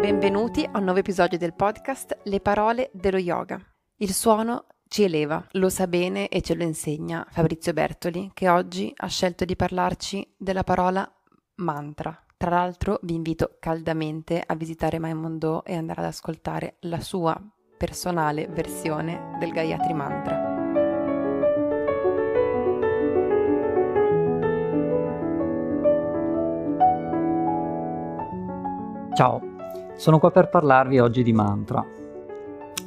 Benvenuti a un nuovo episodio del podcast Le parole dello yoga. Il suono ci eleva, lo sa bene e ce lo insegna Fabrizio Bertoli, che oggi ha scelto di parlarci della parola mantra. Tra l'altro vi invito caldamente a visitare Maimondo e andare ad ascoltare la sua personale versione del Gayatri Mantra. Ciao, sono qua per parlarvi oggi di mantra,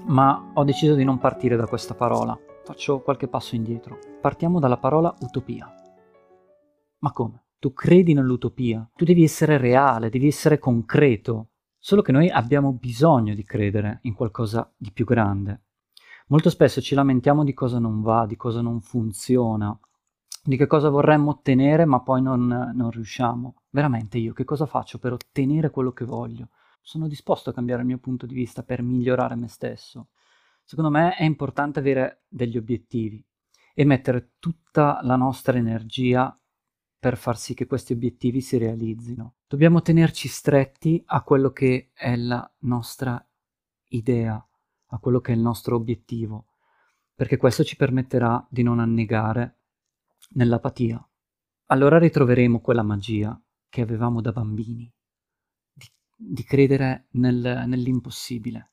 ma ho deciso di non partire da questa parola. Faccio qualche passo indietro. Partiamo dalla parola utopia. Ma come? Tu credi nell'utopia? Tu devi essere reale, devi essere concreto. Solo che noi abbiamo bisogno di credere in qualcosa di più grande. Molto spesso ci lamentiamo di cosa non va, di cosa non funziona, di che cosa vorremmo ottenere ma poi non, non riusciamo. Veramente io che cosa faccio per ottenere quello che voglio? Sono disposto a cambiare il mio punto di vista per migliorare me stesso. Secondo me è importante avere degli obiettivi e mettere tutta la nostra energia per far sì che questi obiettivi si realizzino. Dobbiamo tenerci stretti a quello che è la nostra idea, a quello che è il nostro obiettivo, perché questo ci permetterà di non annegare nell'apatia. Allora ritroveremo quella magia che avevamo da bambini, di, di credere nel, nell'impossibile.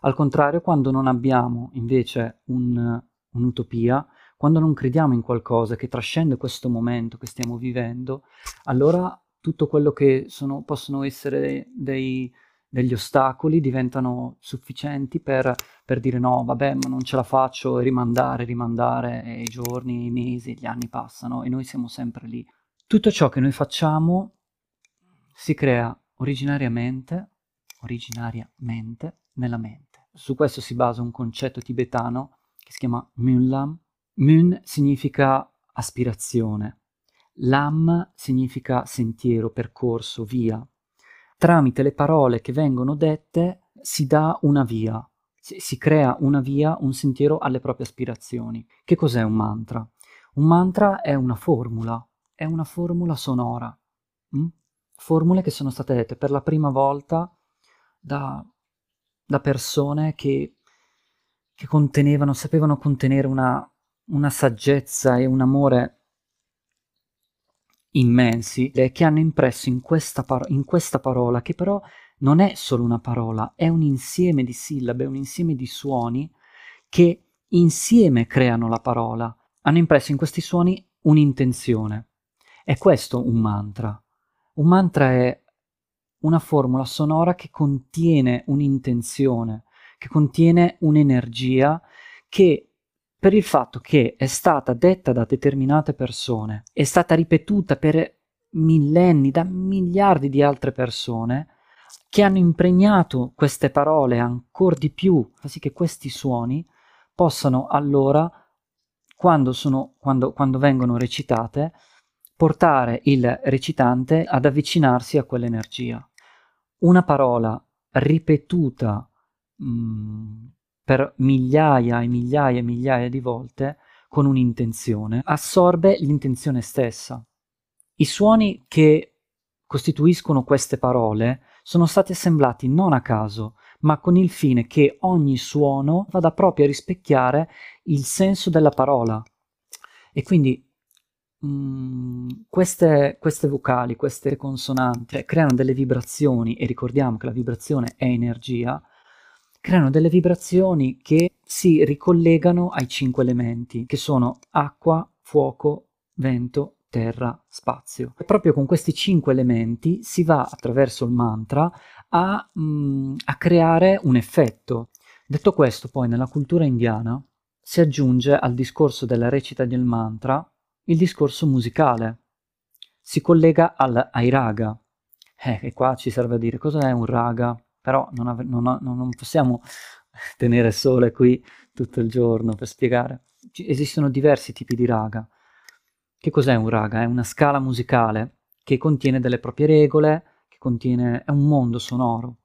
Al contrario, quando non abbiamo invece un, un'utopia, quando non crediamo in qualcosa che trascende questo momento che stiamo vivendo, allora tutto quello che sono, possono essere dei, degli ostacoli diventano sufficienti per, per, dire no, vabbè, ma non ce la faccio, e rimandare, rimandare, e i giorni, i mesi, gli anni passano e noi siamo sempre lì. Tutto ciò che noi facciamo si crea originariamente, originariamente nella mente. Su questo si basa un concetto tibetano che si chiama Munlam. Mun significa aspirazione, Lam significa sentiero, percorso, via. Tramite le parole che vengono dette si dà una via, si, si crea una via, un sentiero alle proprie aspirazioni. Che cos'è un mantra? Un mantra è una formula, è una formula sonora. Hm? formule che sono state dette per la prima volta da, da persone che, che, contenevano, sapevano contenere una, una saggezza e un amore immensi e che hanno impresso in questa, par- in questa parola, che però non è solo una parola, è un insieme di sillabe, un insieme di suoni che insieme creano la parola. Hanno impresso in questi suoni un'intenzione. È questo un mantra. Un mantra è una formula sonora che contiene un'intenzione, che contiene un'energia che per il fatto che è stata detta da determinate persone, è stata ripetuta per millenni da miliardi di altre persone, che hanno impregnato queste parole ancora di più, così che questi suoni possano allora, quando, sono, quando, quando vengono recitate, portare il recitante ad avvicinarsi a quell'energia. Una parola ripetuta mh, mm, per migliaia e migliaia e migliaia di volte con un'intenzione assorbe l'intenzione stessa. I suoni che costituiscono queste parole sono stati assemblati non a caso, ma con il fine che ogni suono vada proprio a rispecchiare il senso della parola. E quindi Mm, queste, queste, vocali, queste consonanti creano delle vibrazioni e ricordiamo che la vibrazione è energia, creano delle vibrazioni che si ricollegano ai cinque elementi, che sono acqua, fuoco, vento, terra, spazio. E proprio con questi cinque elementi si va attraverso il mantra a, mm, a creare un effetto. Detto questo, poi nella cultura indiana si aggiunge al discorso della recita del mantra il discorso musicale. Si collega al, ai raga. Eh, e qua ci serve a dire cosa è un raga, però non, ave- non, non possiamo tenere sole qui tutto il giorno per spiegare. Ci, esistono diversi tipi di raga. Che cos'è un raga? È una scala musicale che contiene delle proprie regole, che contiene, è un mondo sonoro.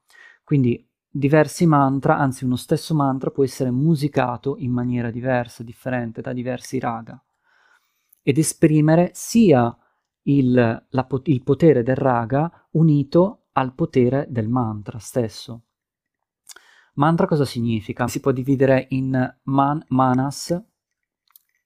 Quindi diversi mantra, anzi uno stesso mantra può essere musicato in maniera diversa, differente da diversi raga ed esprimere sia il, la, il potere del raga unito al potere del mantra stesso. Mantra cosa significa? Si può dividere in man, manas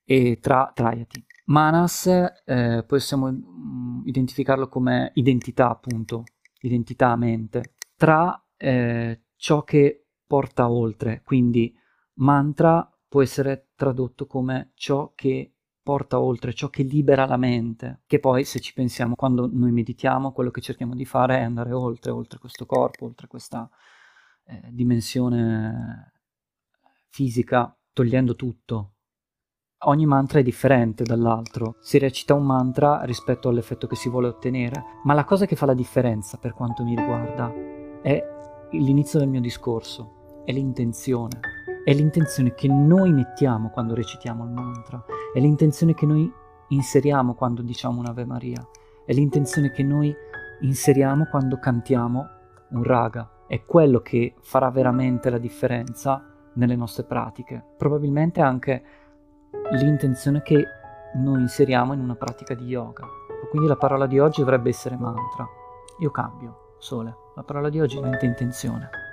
e tra, trayati. Manas eh, possiamo mm, identificarlo come identità, appunto, identità mente. Tra eh, ciò che porta oltre, quindi mantra può essere tradotto come ciò che porta oltre, ciò che libera la mente, che poi se ci pensiamo quando noi meditiamo, quello che cerchiamo di fare è andare oltre, oltre questo corpo, oltre questa eh, dimensione fisica, togliendo tutto. Ogni mantra è differente dall'altro, si recita un mantra rispetto all'effetto che si vuole ottenere, ma la cosa che fa la differenza per quanto mi riguarda è l'inizio del mio discorso, è l'intenzione è l'intenzione che noi mettiamo quando recitiamo il mantra, è l'intenzione che noi inseriamo quando diciamo un'Ave Maria, è l'intenzione che noi inseriamo quando cantiamo un raga, è quello che farà veramente la differenza nelle nostre pratiche, probabilmente anche l'intenzione che noi inseriamo in una pratica di yoga. Quindi la parola di oggi dovrebbe essere mantra. Io cambio, sole. La parola di oggi diventa intenzione.